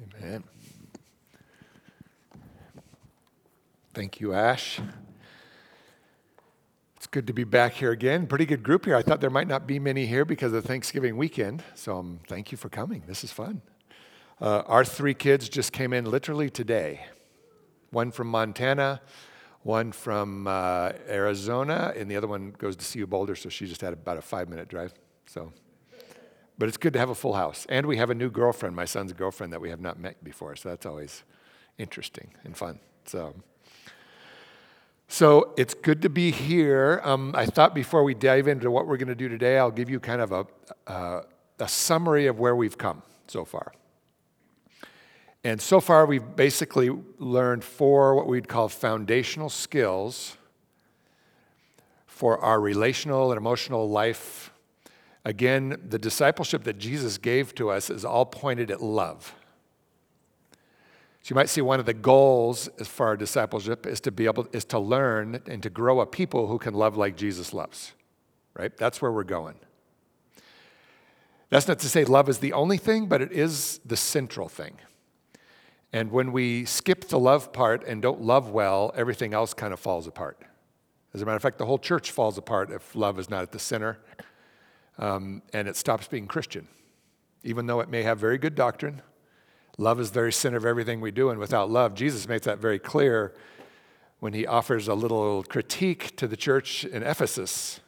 Amen. Thank you, Ash. It's good to be back here again. Pretty good group here. I thought there might not be many here because of Thanksgiving weekend. So um, thank you for coming. This is fun. Uh, our three kids just came in literally today one from Montana, one from uh, Arizona, and the other one goes to CU Boulder. So she just had about a five minute drive. So but it's good to have a full house. And we have a new girlfriend, my son's girlfriend, that we have not met before. So that's always interesting and fun. So, so it's good to be here. Um, I thought before we dive into what we're going to do today, I'll give you kind of a, uh, a summary of where we've come so far. And so far, we've basically learned four what we'd call foundational skills for our relational and emotional life Again, the discipleship that Jesus gave to us is all pointed at love. So you might see one of the goals for our discipleship is to be able is to learn and to grow a people who can love like Jesus loves. Right? That's where we're going. That's not to say love is the only thing, but it is the central thing. And when we skip the love part and don't love well, everything else kind of falls apart. As a matter of fact, the whole church falls apart if love is not at the center um, and it stops being Christian. Even though it may have very good doctrine, love is the very center of everything we do, and without love, Jesus makes that very clear when he offers a little critique to the church in Ephesus,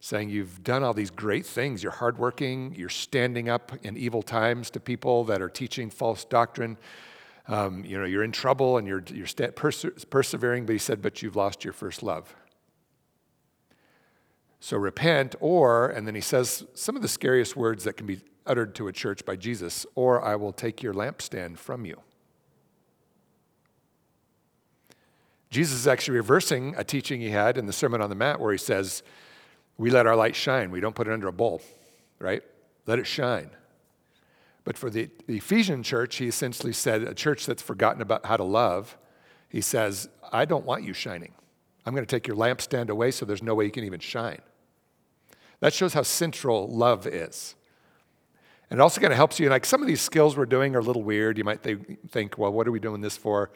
saying, You've done all these great things. You're hardworking, you're standing up in evil times to people that are teaching false doctrine. Um, you know, you're in trouble and you're, you're perse- persevering, but he said, But you've lost your first love. So repent, or, and then he says some of the scariest words that can be uttered to a church by Jesus, or I will take your lampstand from you. Jesus is actually reversing a teaching he had in the Sermon on the Mount where he says, We let our light shine. We don't put it under a bowl, right? Let it shine. But for the, the Ephesian church, he essentially said, a church that's forgotten about how to love, he says, I don't want you shining. I'm going to take your lampstand away so there's no way you can even shine. That shows how central love is. And it also kind of helps you, like some of these skills we're doing are a little weird. You might think, well, what are we doing this for?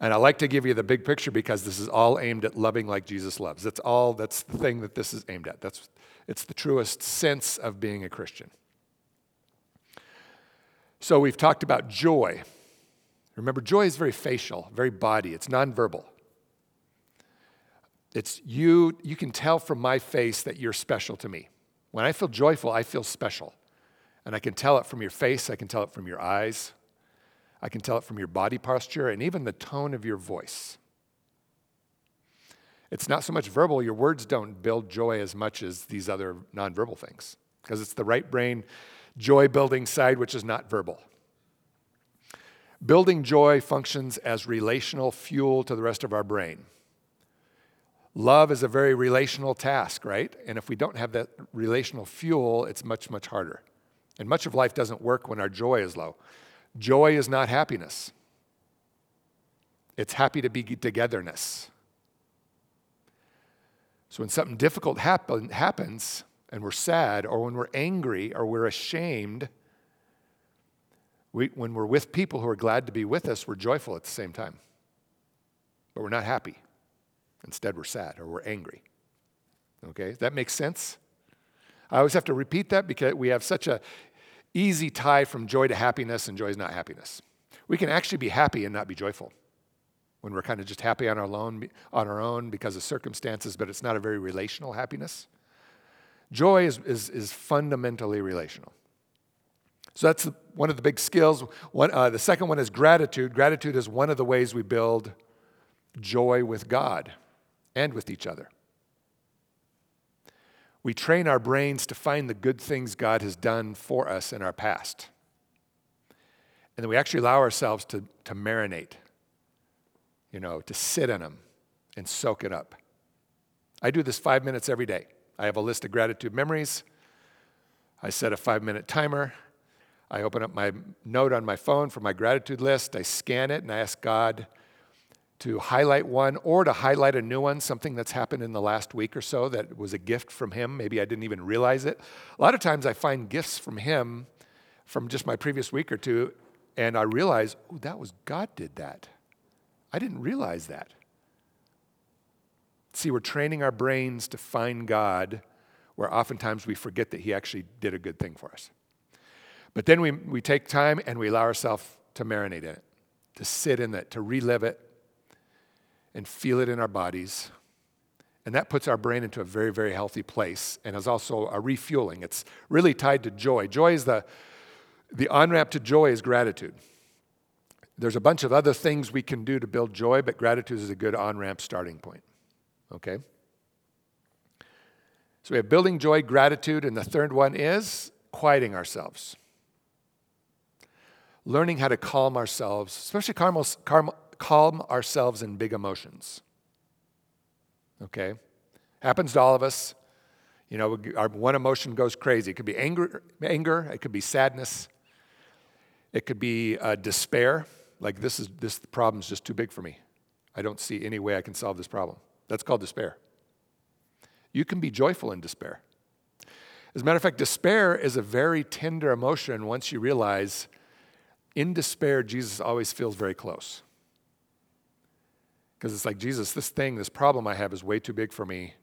And I like to give you the big picture because this is all aimed at loving like Jesus loves. That's all, that's the thing that this is aimed at. That's, it's the truest sense of being a Christian. So we've talked about joy. Remember, joy is very facial, very body, it's nonverbal. It's you, you can tell from my face that you're special to me. When I feel joyful, I feel special. And I can tell it from your face, I can tell it from your eyes, I can tell it from your body posture, and even the tone of your voice. It's not so much verbal, your words don't build joy as much as these other nonverbal things, because it's the right brain joy building side, which is not verbal. Building joy functions as relational fuel to the rest of our brain. Love is a very relational task, right? And if we don't have that relational fuel, it's much, much harder. And much of life doesn't work when our joy is low. Joy is not happiness, it's happy to be togetherness. So when something difficult happen, happens and we're sad, or when we're angry, or we're ashamed, we, when we're with people who are glad to be with us, we're joyful at the same time. But we're not happy. Instead, we're sad or we're angry. Okay, that makes sense? I always have to repeat that because we have such a easy tie from joy to happiness, and joy is not happiness. We can actually be happy and not be joyful when we're kind of just happy on our own, on our own because of circumstances, but it's not a very relational happiness. Joy is, is, is fundamentally relational. So that's one of the big skills. One, uh, the second one is gratitude. Gratitude is one of the ways we build joy with God and with each other. We train our brains to find the good things God has done for us in our past. And then we actually allow ourselves to, to marinate, you know, to sit in them and soak it up. I do this five minutes every day. I have a list of gratitude memories. I set a five minute timer. I open up my note on my phone for my gratitude list. I scan it and I ask God to highlight one or to highlight a new one, something that's happened in the last week or so that was a gift from him. Maybe I didn't even realize it. A lot of times I find gifts from him from just my previous week or two, And I realize, oh, that was God did that. I didn't realize that. See, we're training our brains to find God where oftentimes we forget that He actually did a good thing for us. But then we, we take time and we allow ourselves to marinate in it, to sit in it, to relive it, and feel it in our bodies. And that puts our brain into a very, very healthy place and is also a refueling. It's really tied to joy. Joy is the, the on ramp to joy is gratitude. There's a bunch of other things we can do to build joy, but gratitude is a good on ramp starting point. Okay? So we have building joy, gratitude, and the third one is quieting ourselves. Learning how to calm ourselves, especially calm, calm, calm ourselves in big emotions. Okay? Happens to all of us. You know, our one emotion goes crazy. It could be anger, anger it could be sadness, it could be uh, despair. Like this is this problem's just too big for me. I don't see any way I can solve this problem. That's called despair. You can be joyful in despair. As a matter of fact, despair is a very tender emotion once you realize in despair, Jesus always feels very close. Because it's like, Jesus, this thing, this problem I have is way too big for me.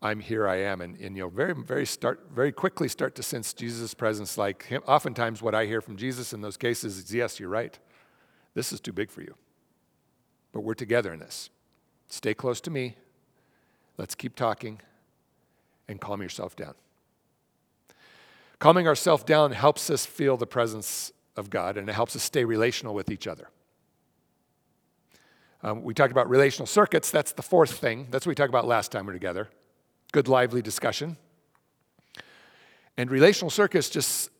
I'm here, I am. And, and you know, very, very, start, very quickly start to sense Jesus' presence. Like, him, oftentimes, what I hear from Jesus in those cases is, yes, you're right. This is too big for you. But we're together in this. Stay close to me. Let's keep talking and calm yourself down. Calming ourselves down helps us feel the presence of God and it helps us stay relational with each other. Um, we talked about relational circuits. That's the fourth thing. That's what we talked about last time we were together. Good, lively discussion. And relational circuits just,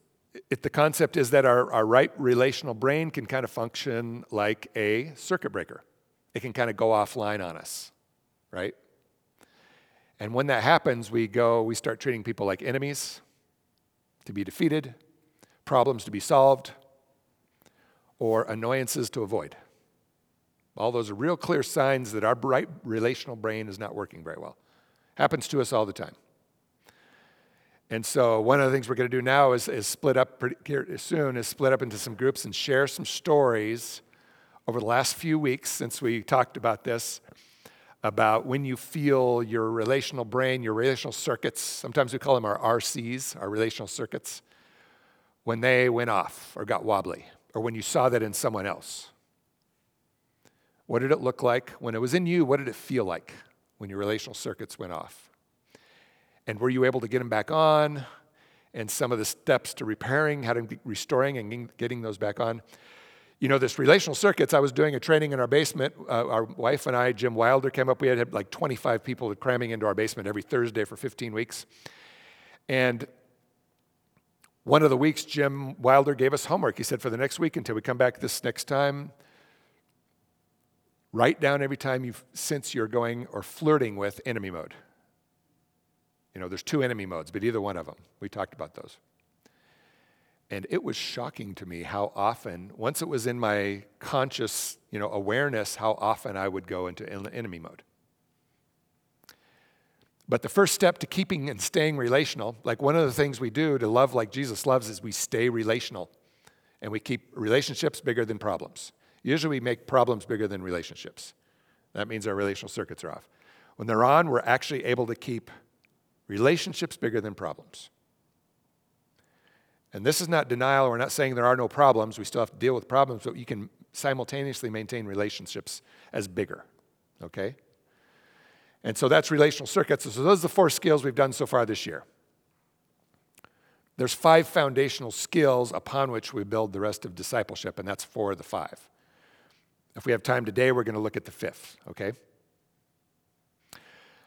it, the concept is that our, our right relational brain can kind of function like a circuit breaker. It can kind of go offline on us, right? And when that happens, we go, we start treating people like enemies to be defeated, problems to be solved, or annoyances to avoid. All those are real clear signs that our bright relational brain is not working very well. Happens to us all the time. And so one of the things we're going to do now is, is split up pretty soon is split up into some groups and share some stories over the last few weeks since we talked about this about when you feel your relational brain, your relational circuits, sometimes we call them our RCs, our relational circuits, when they went off or got wobbly, or when you saw that in someone else. What did it look like? When it was in you, what did it feel like when your relational circuits went off? And were you able to get them back on? And some of the steps to repairing, how to restoring and getting those back on. You know, this relational circuits, I was doing a training in our basement. Uh, our wife and I, Jim Wilder, came up. We had, had like 25 people cramming into our basement every Thursday for 15 weeks. And one of the weeks, Jim Wilder gave us homework. He said, for the next week until we come back this next time, write down every time you sense you're going or flirting with enemy mode. You know, there's two enemy modes, but either one of them. We talked about those. And it was shocking to me how often, once it was in my conscious, you know, awareness, how often I would go into enemy mode. But the first step to keeping and staying relational, like one of the things we do to love like Jesus loves, is we stay relational. And we keep relationships bigger than problems. Usually we make problems bigger than relationships. That means our relational circuits are off. When they're on, we're actually able to keep Relationships bigger than problems. And this is not denial. We're not saying there are no problems. We still have to deal with problems, but you can simultaneously maintain relationships as bigger. Okay? And so that's relational circuits. So those are the four skills we've done so far this year. There's five foundational skills upon which we build the rest of discipleship, and that's four of the five. If we have time today, we're going to look at the fifth, okay?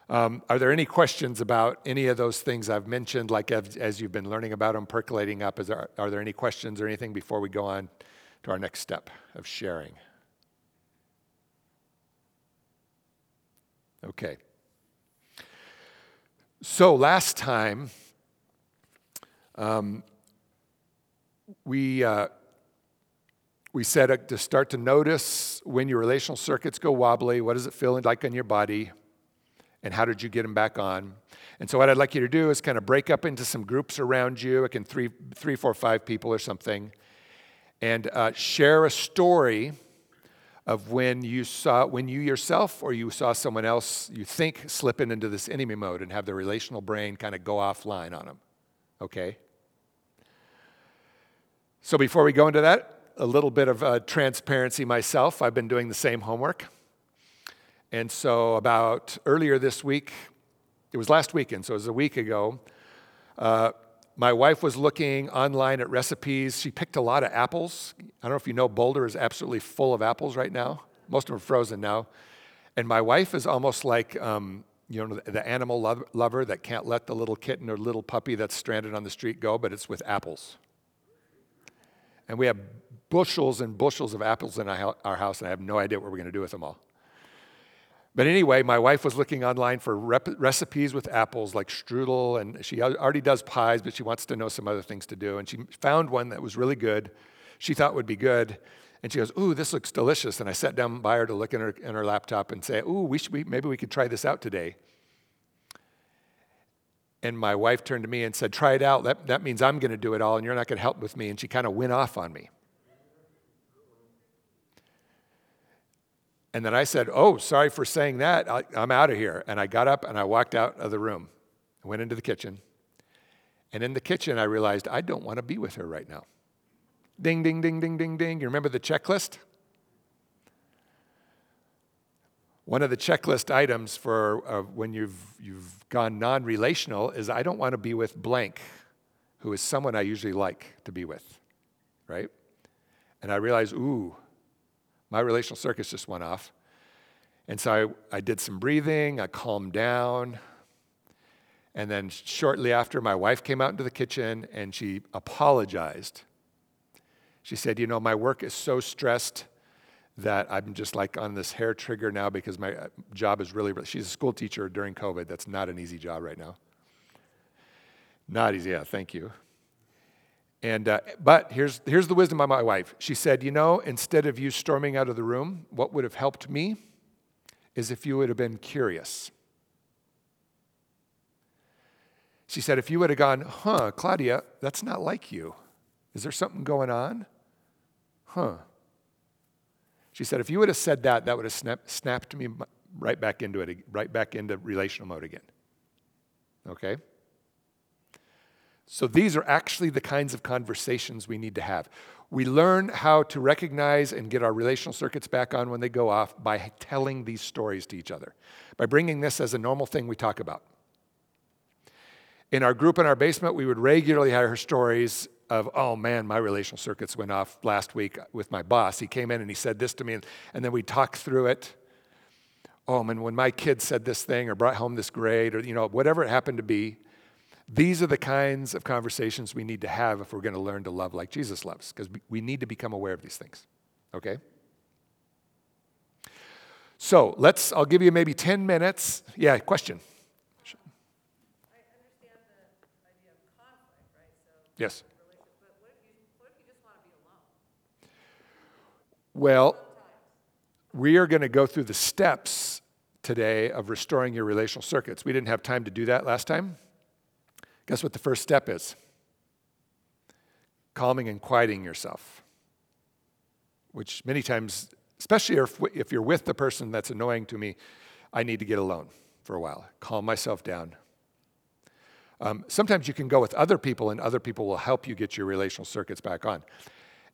Um, are there any questions about any of those things I've mentioned, like as, as you've been learning about them, percolating up? There, are there any questions or anything before we go on to our next step of sharing? Okay. So last time, um, we, uh, we said to start to notice when your relational circuits go wobbly, what does it feel like in your body? and how did you get them back on? And so, what I'd like you to do is kind of break up into some groups around you. It can three, three, four, five people or something, and uh, share a story of when you saw when you yourself or you saw someone else you think slipping into this enemy mode and have the relational brain kind of go offline on them okay so before we go into that a little bit of uh, transparency myself i've been doing the same homework and so about earlier this week it was last weekend so it was a week ago uh, my wife was looking online at recipes. She picked a lot of apples. I don't know if you know, Boulder is absolutely full of apples right now. Most of them are frozen now. And my wife is almost like, um, you know, the animal lover that can't let the little kitten or little puppy that's stranded on the street go, but it's with apples. And we have bushels and bushels of apples in our house, and I have no idea what we're going to do with them all. But anyway, my wife was looking online for rep- recipes with apples like strudel, and she already does pies, but she wants to know some other things to do. And she found one that was really good, she thought would be good. And she goes, Ooh, this looks delicious. And I sat down by her to look in her, in her laptop and say, Ooh, we should be, maybe we could try this out today. And my wife turned to me and said, Try it out. That, that means I'm going to do it all, and you're not going to help with me. And she kind of went off on me. And then I said, Oh, sorry for saying that. I, am out of here. And I got up and I walked out of the room. I went into the kitchen. And in the kitchen, I realized I don't want to be with her right now. Ding, ding, ding, ding, ding, ding. You remember the checklist? One of the checklist items for uh, when you've, you've gone non relational is I don't want to be with blank, who is someone I usually like to be with, right? And I realized, ooh, my relational circuits just went off. And so I, I did some breathing, I calmed down. And then shortly after, my wife came out into the kitchen and she apologized. She said, You know, my work is so stressed that I'm just like on this hair trigger now because my uh, job is really, she's a school teacher during COVID. That's not an easy job right now. Not easy, yeah, thank you. And, uh, but here's, here's the wisdom of my wife. She said, You know, instead of you storming out of the room, what would have helped me is if you would have been curious. She said, If you would have gone, Huh, Claudia, that's not like you. Is there something going on? Huh. She said, If you would have said that, that would have snap, snapped me right back into it, right back into relational mode again. Okay? So these are actually the kinds of conversations we need to have. We learn how to recognize and get our relational circuits back on when they go off by telling these stories to each other, by bringing this as a normal thing we talk about. In our group in our basement, we would regularly hear stories of, oh man, my relational circuits went off last week with my boss. He came in and he said this to me, and then we talked through it. Oh man, when my kid said this thing or brought home this grade or, you know, whatever it happened to be, these are the kinds of conversations we need to have if we're going to learn to love like Jesus loves, because we need to become aware of these things. Okay? So let's, I'll give you maybe 10 minutes. Yeah, question. Yes. Well, we are going to go through the steps today of restoring your relational circuits. We didn't have time to do that last time. Guess what the first step is? Calming and quieting yourself. Which many times, especially if, if you're with the person that's annoying to me, I need to get alone for a while, calm myself down. Um, sometimes you can go with other people, and other people will help you get your relational circuits back on.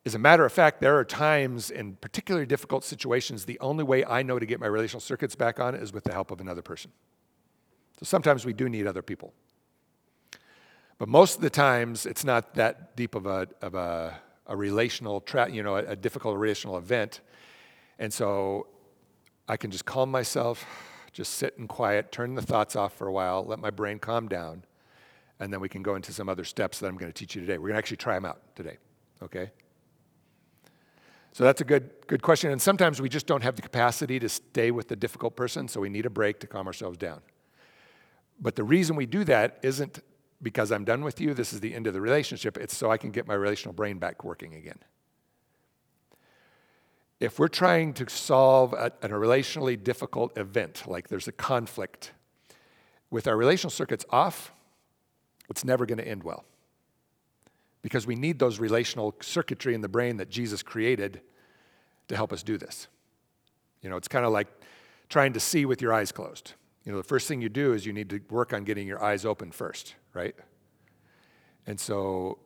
As a matter of fact, there are times in particularly difficult situations, the only way I know to get my relational circuits back on is with the help of another person. So sometimes we do need other people. But most of the times, it's not that deep of a, of a, a relational, tra- you know, a, a difficult relational event. And so I can just calm myself, just sit in quiet, turn the thoughts off for a while, let my brain calm down, and then we can go into some other steps that I'm going to teach you today. We're going to actually try them out today, okay? So that's a good, good question. And sometimes we just don't have the capacity to stay with the difficult person, so we need a break to calm ourselves down. But the reason we do that isn't because I'm done with you, this is the end of the relationship. It's so I can get my relational brain back working again. If we're trying to solve a, a relationally difficult event, like there's a conflict, with our relational circuits off, it's never going to end well. because we need those relational circuitry in the brain that Jesus created to help us do this. You know, it's kind of like trying to see with your eyes closed. You know, the first thing you do is you need to work on getting your eyes open first, right? And so,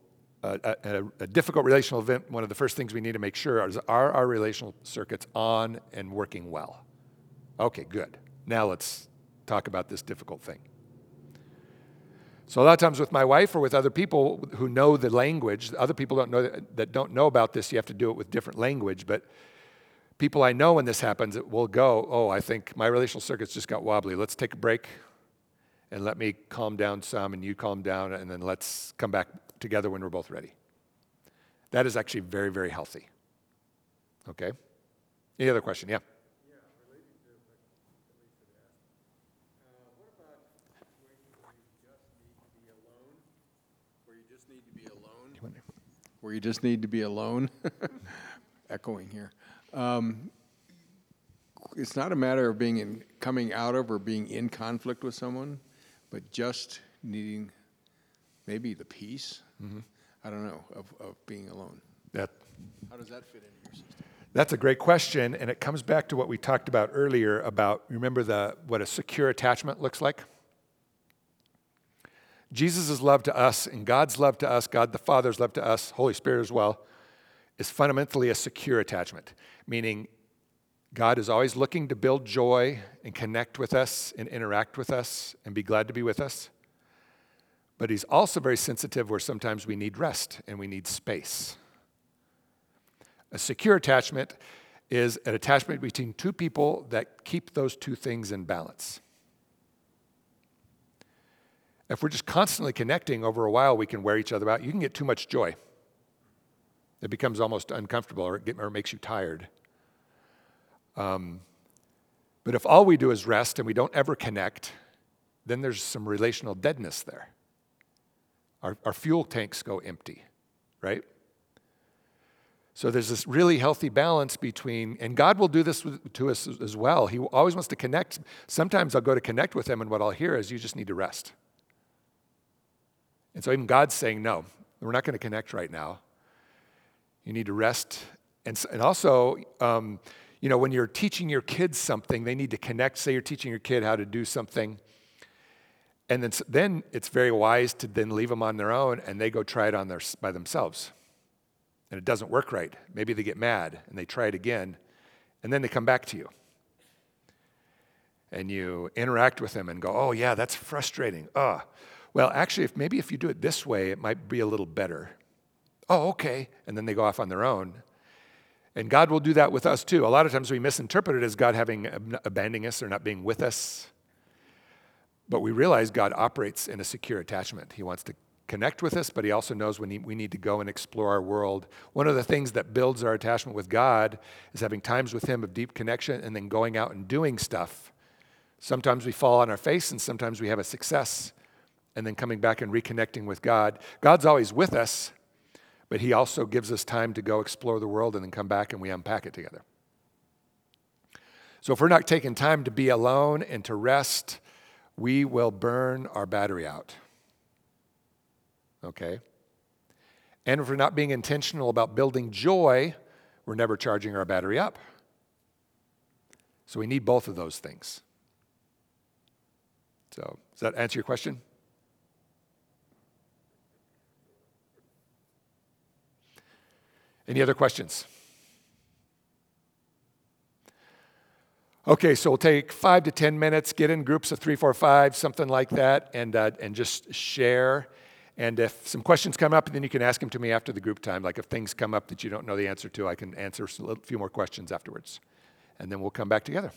uh, a, a, difficult relational event, one of the first things we need to make sure is are our relational circuits on and working well? Okay, good. Now let's talk about this difficult thing. So a lot of times with my wife or with other people who know the language, other people don't know that, that don't know about this. You have to do it with different language, but people I know when this happens will go, "Oh, I think my relational circuits just got wobbly. Let's take a break, and let me calm down some, and you calm down, and then let's come back together when we're both ready." That is actually very, very healthy. Okay. Any other question? Yeah. Where you just need to be alone. Echoing here. Um, it's not a matter of being in, coming out of or being in conflict with someone, but just needing maybe the peace. Mm-hmm. I don't know of, of being alone. That, How does that fit into your system? That's a great question, and it comes back to what we talked about earlier about remember the what a secure attachment looks like. Jesus' love to us and God's love to us, God the Father's love to us, Holy Spirit as well, is fundamentally a secure attachment, meaning God is always looking to build joy and connect with us and interact with us and be glad to be with us. But He's also very sensitive where sometimes we need rest and we need space. A secure attachment is an attachment between two people that keep those two things in balance. If we're just constantly connecting over a while, we can wear each other out. You can get too much joy. It becomes almost uncomfortable or it, or makes you tired. Um, but if all we do is rest and we don't ever connect, then there's some relational deadness there. Our, our fuel tanks go empty, right? So there's this really healthy balance between, and God will do this to us as well. He always wants to connect. Sometimes I'll go to connect with Him, and what I'll hear is, you just need to rest. And so even God's saying, no, we're not going to connect right now. You need to rest. And, and also, um, you know, when you're teaching your kids something, they need to connect. Say you're teaching your kid how to do something. And then, then it's very wise to then leave them on their own and they go try it on their, by themselves. And it doesn't work right. Maybe they get mad and they try it again. And then they come back to you. And you interact with them and go, oh, yeah, that's frustrating. Ugh. Well, actually, if maybe if you do it this way, it might be a little better. Oh, okay. And then they go off on their own. And God will do that with us too. A lot of times we misinterpret it as God having abandoning us or not being with us. But we realize God operates in a secure attachment. He wants to connect with us, but He also knows when we need to go and explore our world. One of the things that builds our attachment with God is having times with Him of deep connection and then going out and doing stuff. Sometimes we fall on our face and sometimes we have a success and then coming back and reconnecting with God. God's always with us, but He also gives us time to go explore the world and then come back and we unpack it together. So if we're not taking time to be alone and to rest, we will burn our battery out. Okay? And if we're not being intentional about building joy, we're never charging our battery up. So we need both of those things. So, does that answer your question? Any other questions? Okay, so we'll take five to 10 minutes, get in groups of three, four, five, something like that, and, uh, and just share. And if some questions come up, then you can ask them to me after the group time. Like if things come up that you don't know the answer to, I can answer a few more questions afterwards. And then we'll come back together.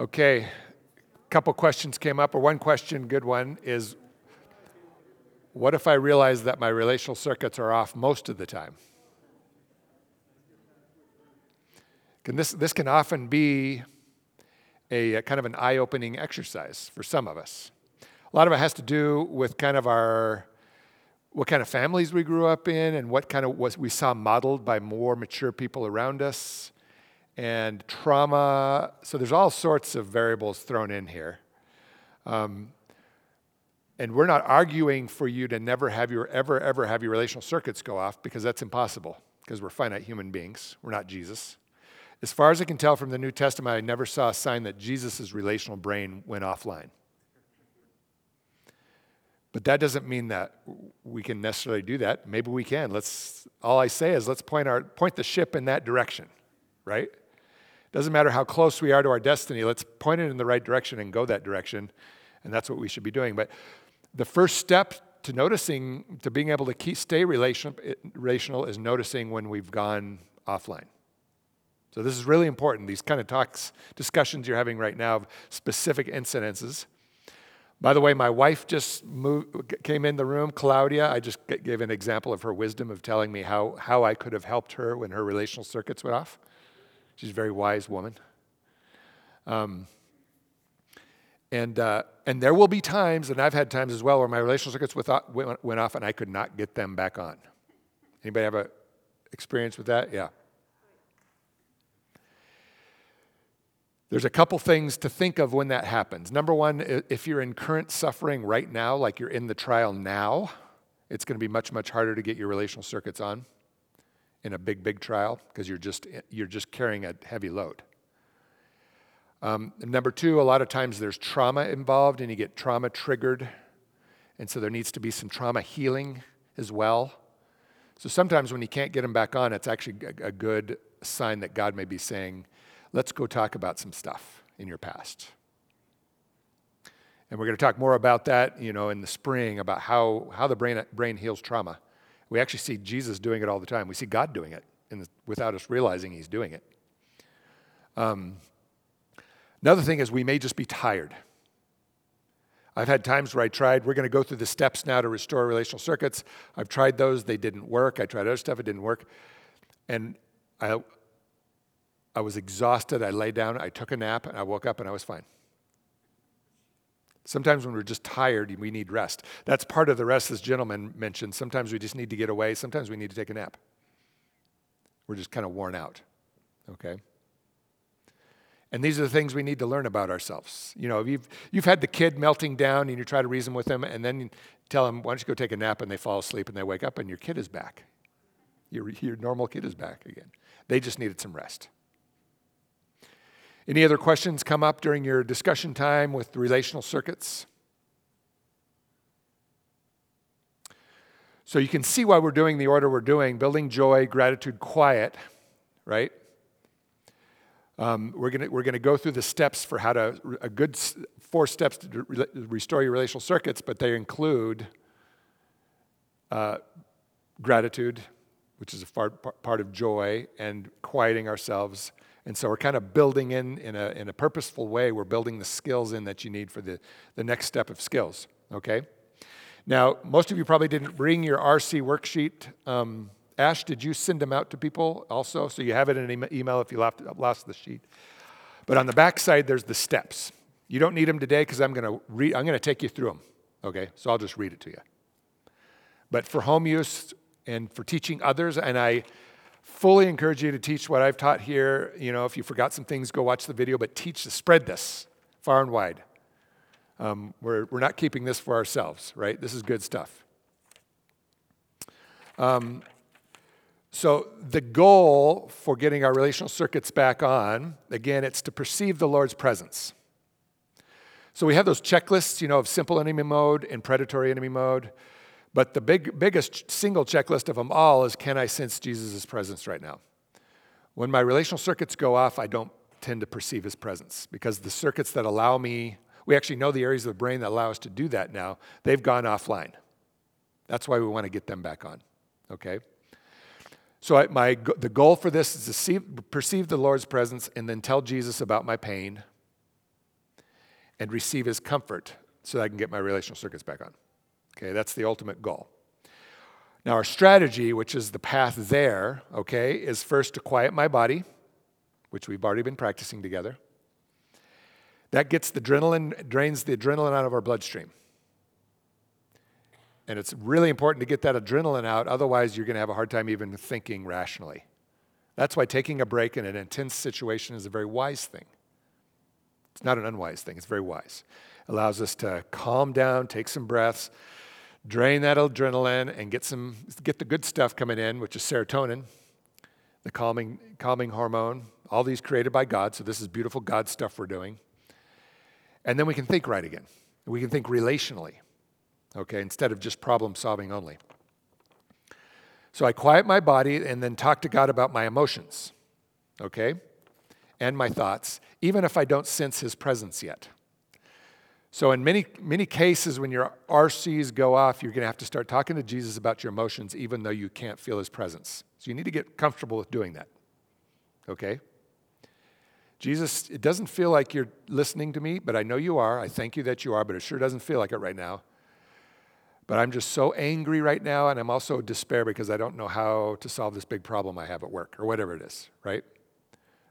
Okay, a couple questions came up, or one question, good one, is what if I realize that my relational circuits are off most of the time? And this, this can often be a, a kind of an eye opening exercise for some of us. A lot of it has to do with kind of our what kind of families we grew up in and what kind of was we saw modeled by more mature people around us and trauma so there's all sorts of variables thrown in here um, and we're not arguing for you to never have your ever ever have your relational circuits go off because that's impossible because we're finite human beings we're not jesus as far as i can tell from the new testament i never saw a sign that jesus' relational brain went offline but that doesn't mean that we can necessarily do that. Maybe we can. Let's all I say is let's point our point the ship in that direction, right? Doesn't matter how close we are to our destiny, let's point it in the right direction and go that direction. And that's what we should be doing. But the first step to noticing, to being able to keep, stay relational, is noticing when we've gone offline. So this is really important. These kind of talks, discussions you're having right now of specific incidences by the way, my wife just moved, came in the room, Claudia. I just gave an example of her wisdom of telling me how, how I could have helped her when her relational circuits went off. She's a very wise woman. Um, and, uh, and there will be times, and I've had times as well, where my relational circuits went, off and I could not get them back on. Anybody have a experience with that? Yeah. There's a couple things to think of when that happens. Number one, if you're in current suffering right now, like you're in the trial now, it's going to be much, much harder to get your relational circuits on in a big, big trial because you're just, you're just carrying a heavy load. Um, number two, a lot of times there's trauma involved and you get trauma triggered. And so there needs to be some trauma healing as well. So sometimes when you can't get them back on, it's actually a, good sign that God may be saying, let's go talk about some stuff in your past. And we're going to talk more about that, you know, in the spring about how, how the brain, brain heals trauma. We actually see Jesus doing it all the time. We see God doing it the, without us realizing he's doing it. Um, another thing is we may just be tired. I've had times where I tried, we're going to go through the steps now to restore relational circuits. I've tried those, they didn't work. I tried other stuff, it didn't work. And I, I was exhausted. I lay down, I took a nap, and I woke up and I was fine. Sometimes when we're just tired, we need rest. That's part of the rest this gentleman mentioned. Sometimes we just need to get away, sometimes we need to take a nap. We're just kind of worn out, okay? And these are the things we need to learn about ourselves. You know, you've, you've had the kid melting down and you try to reason with them, and then tell them, why don't you go take a nap, and they fall asleep and they wake up, and your kid is back. Your, your normal kid is back again. They just needed some rest. Any other questions come up during your discussion time with relational circuits? So you can see why we're doing the order we're doing building joy, gratitude, quiet, right? Um, we're going we're gonna go through the steps for how to, a good four steps to re- restore your relational circuits, but they include uh, gratitude, which is a part, part of joy, and quieting ourselves and so we're kind of building in, in a, in a purposeful way, we're building the skills in that you need for the, the next step of skills, okay? Now, most of you probably didn't bring your RC worksheet. Um, Ash, did you send them out to people also? So you have it in an email if you lost the sheet. But on the back side, there's the steps. You don't need them today because I'm going to read. I'm going to take you through them. Okay, so I'll just read it to you. But for home use and for teaching others, and I fully encourage you to teach what I've taught here. You know, if you forgot some things, go watch the video, but teach, to spread this far and wide. Um, we're, we're not keeping this for ourselves, right? This is good stuff. Um, so, the goal for getting our relational circuits back on, again, it's to perceive the Lord's presence. So, we have those checklists, you know, of simple enemy mode and predatory enemy mode. But the big, biggest single checklist of them all is can I sense Jesus' presence right now? When my relational circuits go off, I don't tend to perceive his presence because the circuits that allow me, we actually know the areas of the brain that allow us to do that now, they've gone offline. That's why we want to get them back on, okay? So I, my, the goal for this is to see, perceive the Lord's presence and then tell Jesus about my pain and receive his comfort so that I can get my relational circuits back on. Okay, that's the ultimate goal. Now, our strategy, which is the path there, okay, is first to quiet my body. which we've already been practicing together. That gets the adrenaline, drains the adrenaline out of our bloodstream. And it's really important to get that adrenaline out, otherwise, you're going to have a hard time even thinking rationally. That's why taking a break in an intense situation is a very wise thing. It's not an unwise thing, it's very wise. It allows us to calm down, take some breaths, drain that adrenaline, and get, some, get the good stuff coming in, which is serotonin, the calming, calming hormone, all these created by God. So, this is beautiful God stuff we're doing. And then we can think right again. We can think relationally, okay, instead of just problem solving only. So I quiet my body and then talk to God about my emotions, okay, and my thoughts, even if I don't sense His presence yet. So, in many, many cases, when your RCs go off, you're going to have to start talking to Jesus about your emotions, even though you can't feel His presence. So, you need to get comfortable with doing that, okay? Jesus, it doesn't feel like you're listening to me, but I know you are. I thank you that you are, but it sure doesn't feel like it right now. But I'm just so angry right now, and I'm also despair because I don't know how to solve this big problem I have at work, or whatever it is, right?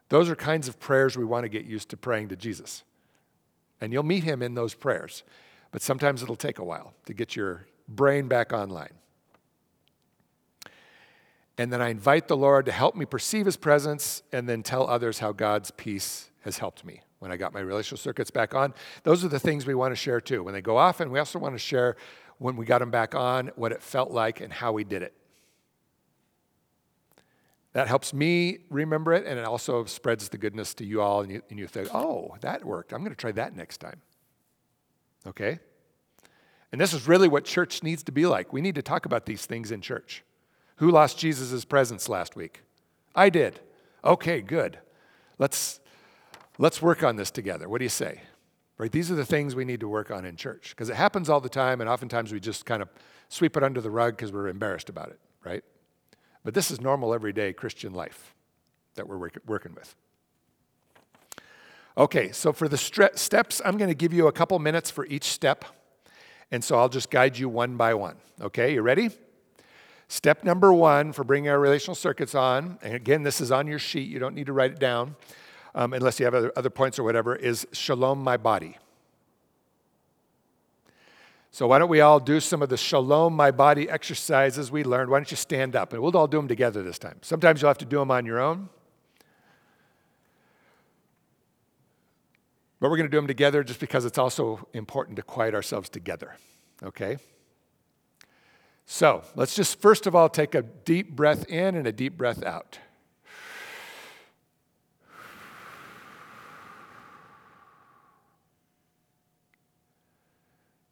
Those are kinds of prayers we want to get used to praying to Jesus. And you'll meet him in those prayers. But sometimes it'll take a while to get your brain back online. And then I invite the Lord to help me perceive his presence and then tell others how God's peace has helped me when I got my relational circuits back on. Those are the things we want to share too. When they go off, and we also want to share when we got them back on, what it felt like, and how we did it. That helps me remember it, and it also spreads the goodness to you all, and you, and you think, oh, that worked. I'm going to try that next time. Okay? And this is really what church needs to be like. We need to talk about these things in church. Who lost Jesus' presence last week? I did. Okay, good. Let's, let's work on this together. What do you say? Right? These are the things we need to work on in church because it happens all the time, and oftentimes we just kind of sweep it under the rug because we're embarrassed about it, right? But this is normal, everyday Christian life that we're work- working with. Okay, so for the stre- steps, I'm going to give you a couple minutes for each step. And so I'll just guide you one by one. Okay, you ready? Step number one for bringing our relational circuits on, and again, this is on your sheet, you don't need to write it down um, unless you have other, other points or whatever, is shalom my body. So, why don't we all do some of the shalom my body exercises we learned? Why don't you stand up? And we'll all do them together this time. Sometimes you'll have to do them on your own. But we're going to do them together just because it's also important to quiet ourselves together. Okay? So let's just first of all take a deep breath in and a deep breath out.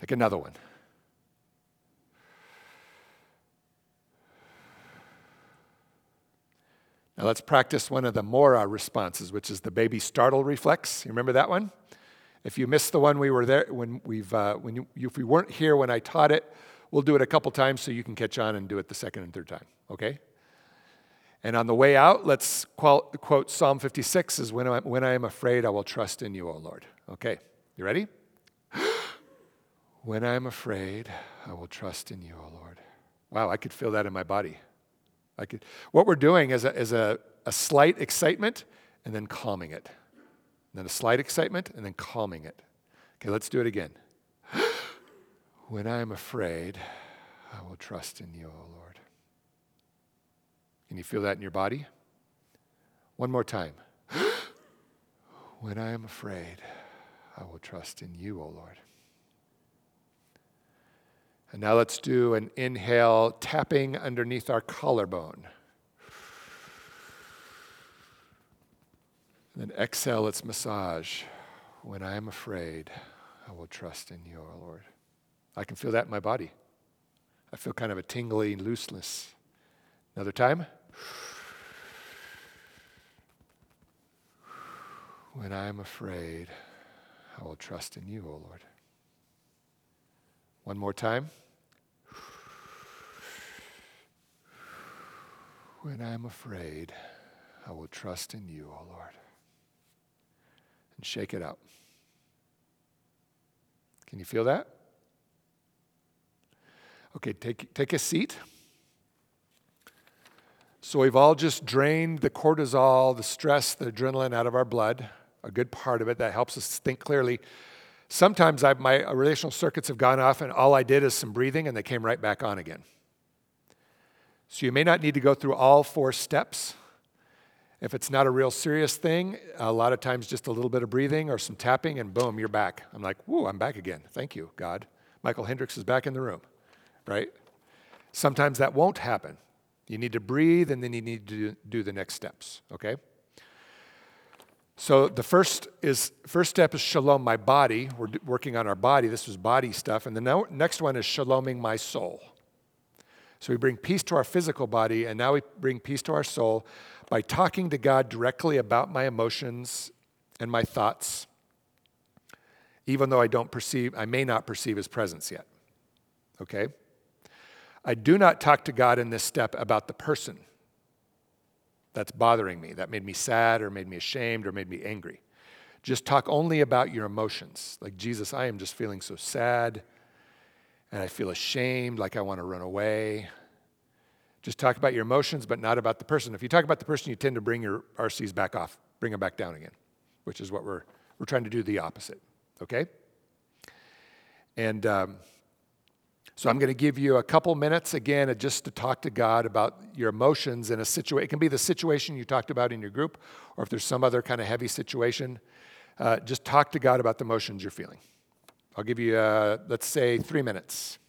Take another one. Now let's practice one of the Moro responses, which is the baby startle reflex. You remember that one? If you missed the one we were there when we've uh, when you, if we weren't here when I taught it, We'll do it a couple times so you can catch on and do it the second and third time, okay? And on the way out, let's quote, quote Psalm 56 is when I, when I am afraid, I will trust in you, O Lord. Okay, you ready? When I am afraid, I will trust in you, O Lord. Wow, I could feel that in my body. I could, what we're doing is a, is a, a slight excitement and then calming it. And then a slight excitement and then calming it. Okay, let's do it again. When I am afraid, I will trust in you, O Lord. Can you feel that in your body? One more time. when I am afraid, I will trust in you, O Lord. And now let's do an inhale, tapping underneath our collarbone. And then exhale, let's massage. When I am afraid, I will trust in you, O Lord. I can feel that in my body. I feel kind of a tingly looseness. Another time. When I am afraid, I will trust in you, O Lord. One more time. When I am afraid, I will trust in you, O Lord. And shake it out. Can you feel that? Okay, take, take a seat. So we've all just drained the cortisol, the stress, the adrenaline out of our blood, a good part of it that helps us think clearly. Sometimes I've, my relational circuits have gone off and all I did is some breathing and they came right back on again. So you may not need to go through all four steps. If it's not a real serious thing, a lot of times just a little bit of breathing or some tapping and boom, you're back. I'm like, whoa, I'm back again. Thank you, God. Michael Hendricks is back in the room, right? Sometimes that won't happen. You need to breathe and then you need to do the next steps, okay? So the first is first step is shalom my body. We're working on our body. This was body stuff, and the next one is shaloming my soul. So we bring peace to our physical body, and now we bring peace to our soul by talking to God directly about my emotions and my thoughts, even though I don't perceive, I may not perceive his presence yet. Okay? I do not talk to God in this step about the person that's bothering me, that made me sad or made me ashamed or made me angry. Just talk only about your emotions. Like, Jesus, I am just feeling so sad and I feel ashamed, like I want to run away. Just talk about your emotions, but not about the person. If you talk about the person, you tend to bring your RCs back off, bring them back down again, which is what we're, we're trying to do the opposite, okay? And um, so I'm going to give you a couple minutes again just to talk to God about your emotions in a situation. It can be the situation you talked about in your group, or if there's some other kind of heavy situation, uh, just talk to God about the emotions you're feeling. I'll give you, uh, let's say, three minutes.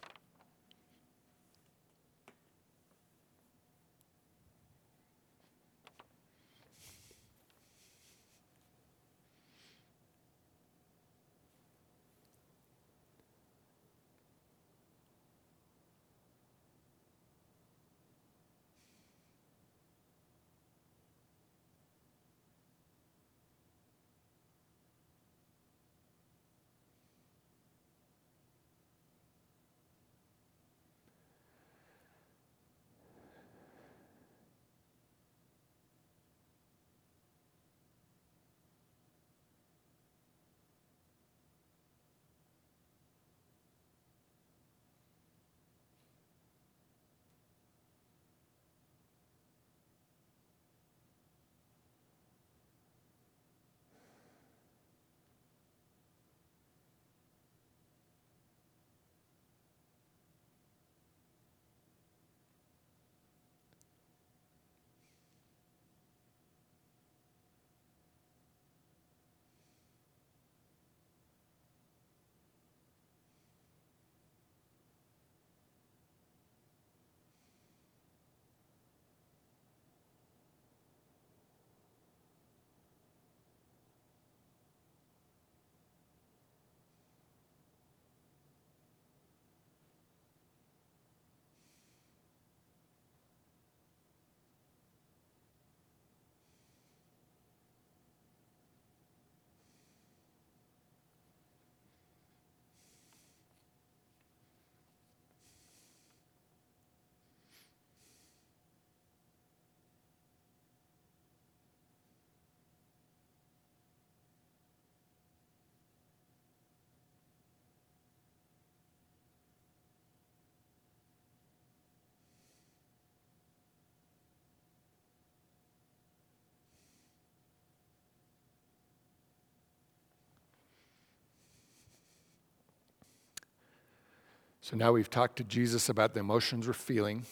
So now we've talked to Jesus about the emotions we're feeling.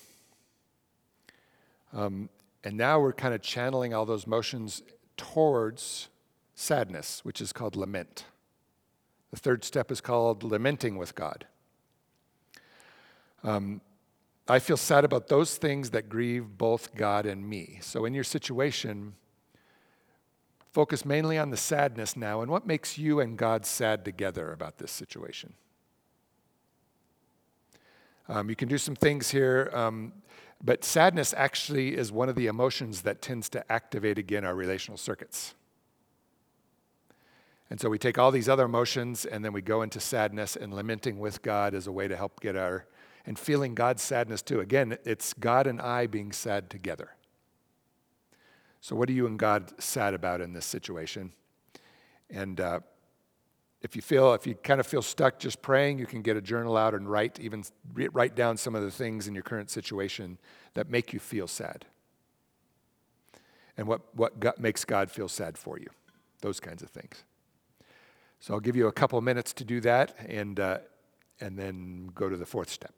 Um, and now we're kind of channeling all those emotions towards sadness, which is called lament. The third step is called lamenting with God. Um, I feel sad about those things that grieve both God and me. So, in your situation, focus mainly on the sadness now and what makes you and God sad together about this situation. Um, you can do some things here, um, but sadness actually is one of the emotions that tends to activate again our relational circuits. And so we take all these other emotions and then we go into sadness and lamenting with God as a way to help get our, and feeling God's sadness too. Again, it's God and I being sad together. So, what are you and God sad about in this situation? And uh, if you feel, if you kind of feel stuck just praying, you can get a journal out and write, even write down some of the things in your current situation that make you feel sad. and what, what God, makes God feel sad for you. Those kinds of things. So I'll give you a couple minutes to do that and, uh, and then go to the fourth step.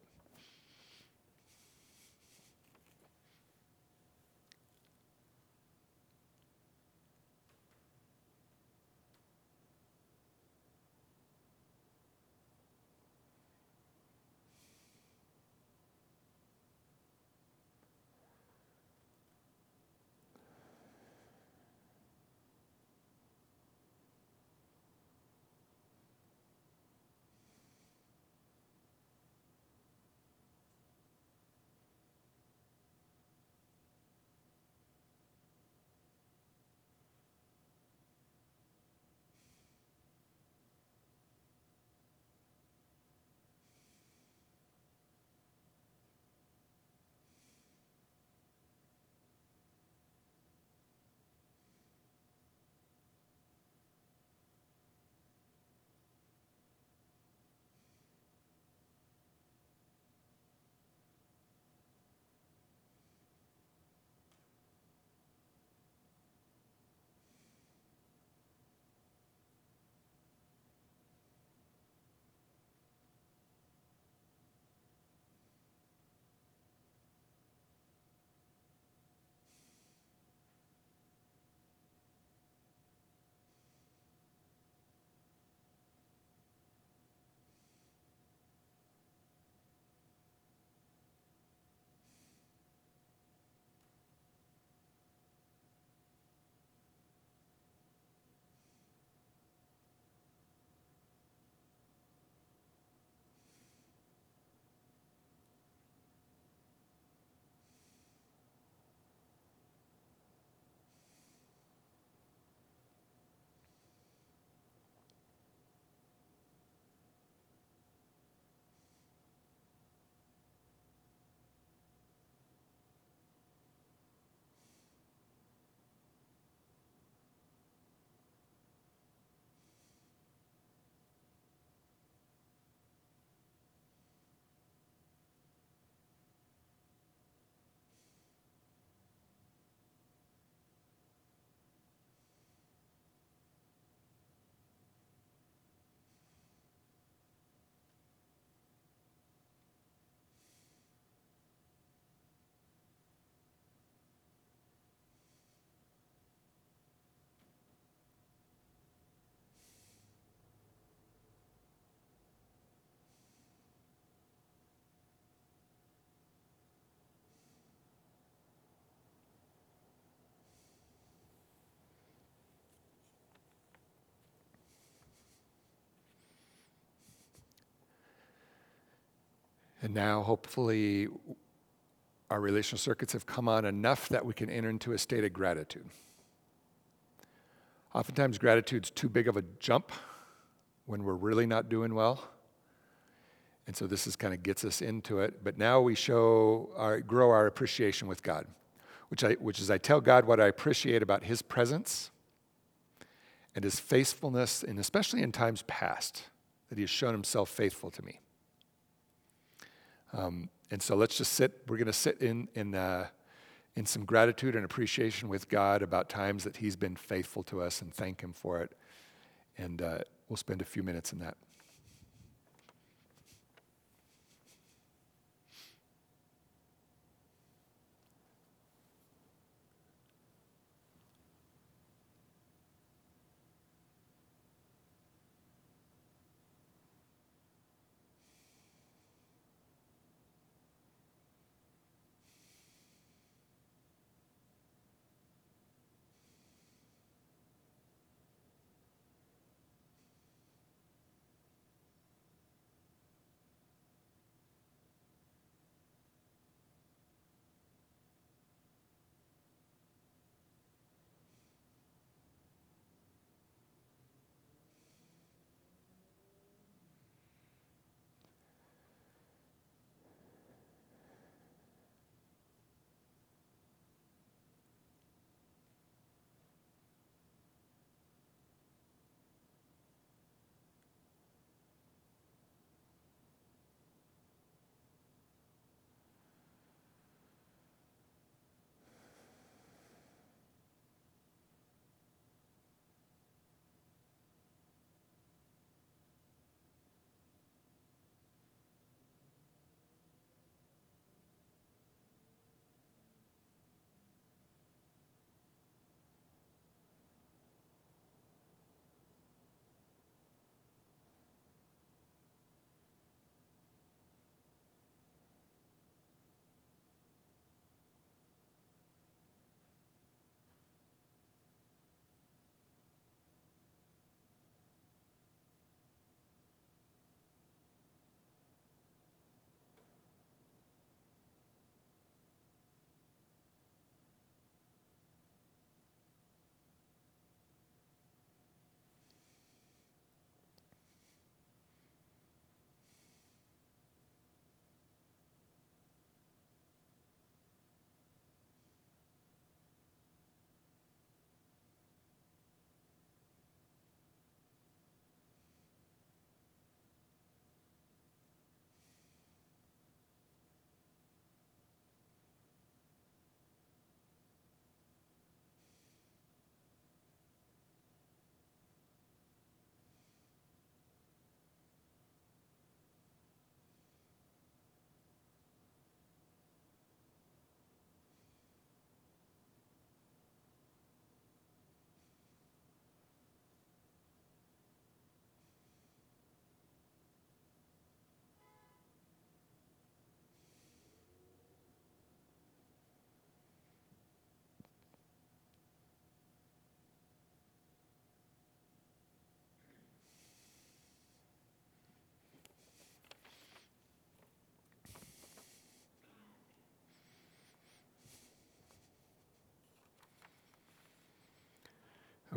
And now, hopefully, our relational circuits have come on enough that we can enter into a state of gratitude. Oftentimes, gratitude's too big of a jump when we're really not doing well. And so this is kind of gets us into it. But now we show our, grow our appreciation with God, which, I, which is I tell God what I appreciate about His presence and His faithfulness, and especially in times past, that He has shown Himself faithful to me. Um, and so let's just sit. We're going to sit in, in, uh, in some gratitude and appreciation with God about times that He's been faithful to us and thank Him for it. And uh, we'll spend a few minutes in that.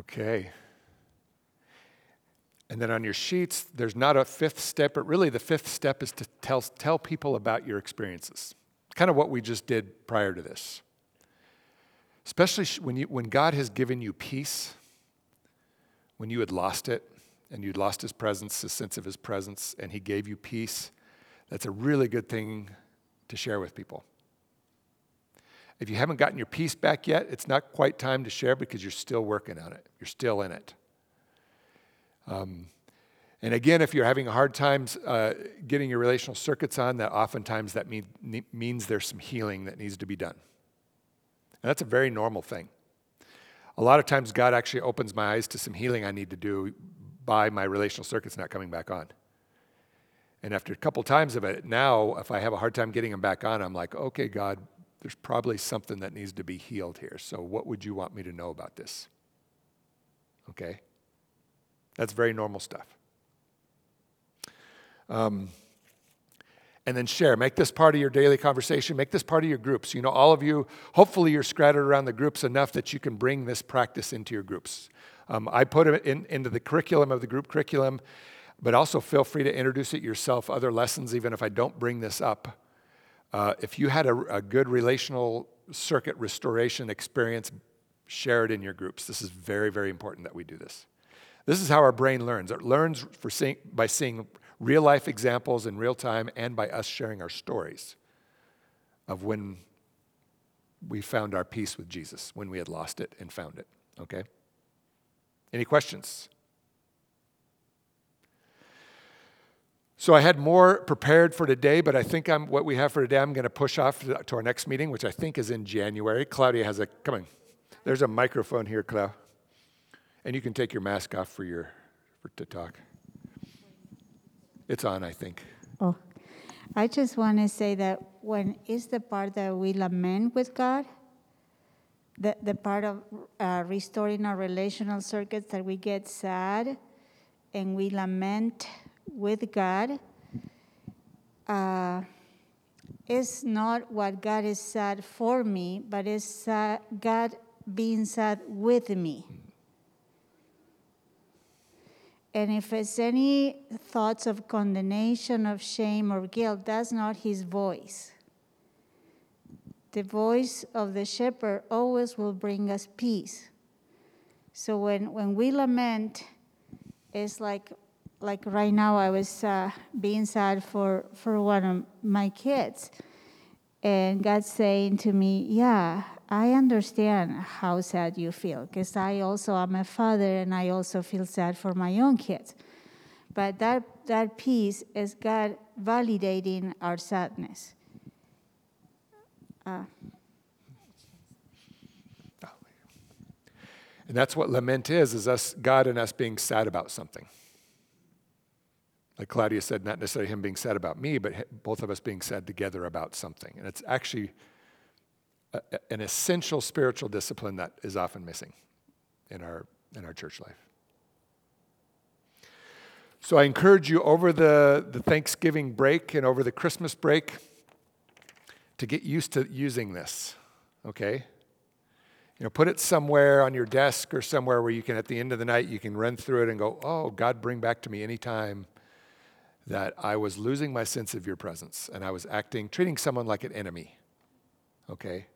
Okay. And then on your sheets, there's not a fifth step, but really the fifth step is to tell, tell people about your experiences. Kind of what we just did prior to this. Especially when, you, when God has given you peace, when you had lost it, and you'd lost his presence, his sense of his presence, and he gave you peace, that's a really good thing to share with people. If you haven't gotten your peace back yet, it's not quite time to share because you're still working on it. You're still in it. Um, and again, if you're having hard time uh, getting your relational circuits on, that oftentimes that mean, means there's some healing that needs to be done. And that's a very normal thing. A lot of times, God actually opens my eyes to some healing I need to do by my relational circuits not coming back on. And after a couple times of it, now if I have a hard time getting them back on, I'm like, okay, God, there's probably something that needs to be healed here. So what would you want me to know about this? Okay? That's very normal stuff. Um, and then share. Make this part of your daily conversation. Make this part of your groups. You know, all of you, hopefully, you're scattered around the groups enough that you can bring this practice into your groups. Um, I put it in, into the curriculum of the group curriculum, but also feel free to introduce it yourself, other lessons, even if I don't bring this up. Uh, if you had a, a good relational circuit restoration experience, share it in your groups. This is very, very important that we do this. This is how our brain learns. It learns seeing, by seeing real life examples in real time and by us sharing our stories of when we found our peace with Jesus, when we had lost it and found it. Okay? Any questions? So I had more prepared for today, but I think I'm, what we have for today, I'm going to push off to our next meeting, which I think is in January. Claudia has a coming. There's a microphone here, Clau, and you can take your mask off for your for, to talk. It's on, I think. Oh, I just want to say that when is the part that we lament with God? the, the part of uh, restoring our relational circuits that we get sad and we lament with God uh, is not what God is sad for me, but is God being sad with me. And if it's any thoughts of condemnation, of shame, or guilt, that's not his voice. The voice of the shepherd always will bring us peace. So when, when we lament, it's like like right now I was uh, being sad for, for one of my kids. And God saying to me, Yeah, I understand how sad you feel because I also am a father and I also feel sad for my own kids. But that, that peace is God validating our sadness. Uh, and that's what lament is, is us, God and us being sad about something. Like Claudia said, not necessarily him being sad about me, but both of us being sad together about something. And it's actually a, an essential spiritual discipline that is often missing in our, in our church life. So I encourage you over the, the Thanksgiving break and over the Christmas break to get used to using this, okay? You know, put it somewhere on your desk or somewhere where you can, at the end of the night, you can run through it and go, oh, God, bring back to me anytime that I was losing my sense of your presence and I was acting, treating someone like an enemy, okay?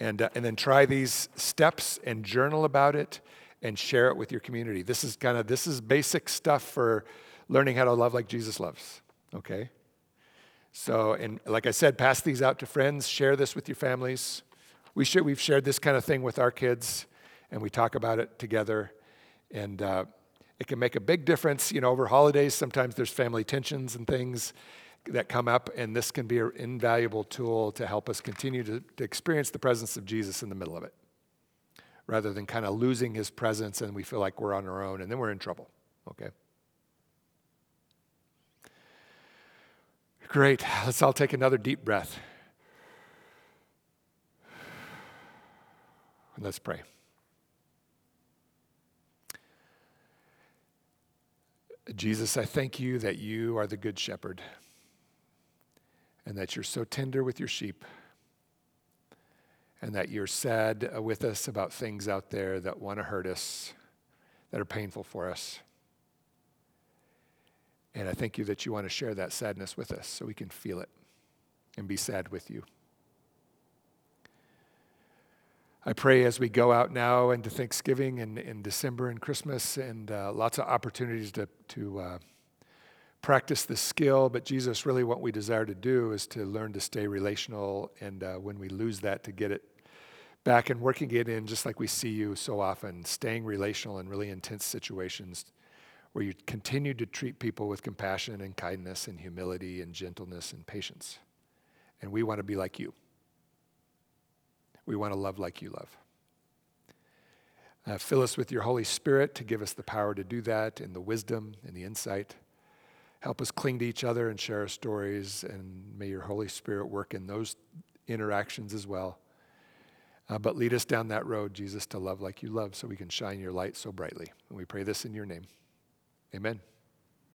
And, uh, and then try these steps and journal about it and share it with your community. This is kind of, this is basic stuff for learning how to love like Jesus loves, okay? So, and like I said, pass these out to friends, share this with your families. We should, we've shared this kind of thing with our kids, and we talk about it together. And uh, it can make a big difference. You know, over holidays, sometimes there's family tensions and things that come up, and this can be an invaluable tool to help us continue to, to experience the presence of Jesus in the middle of it, rather than kind of losing his presence and we feel like we're on our own, and then we're in trouble, okay? Great. Let's all take another deep breath. And let's pray. Jesus, I thank you that you are the good shepherd and that you're so tender with your sheep and that you're sad uh, with us about things out there that want to hurt us, that are painful for us. And I thank you that you want to share that sadness with us so we can feel it and be sad with you. I pray as we go out now into Thanksgiving and in December and Christmas and uh, lots of opportunities to, to uh, practice this skill. But Jesus, really what we desire to do is to learn to stay relational. And uh, when we lose that, to get it back and working it in, just like we see you so often, staying relational in really intense situations where you continue to treat people with compassion and kindness and humility and gentleness and patience. And we want to be like you. We want to love like you love. Uh, fill us with your Holy Spirit to give us the power to do that and the wisdom and the insight. Help us cling to each other and share our stories, and may your Holy Spirit work in those interactions as well. Uh, but lead us down that road, Jesus, to love like you love, so we can shine your light so brightly. And we pray this in your name. Amen.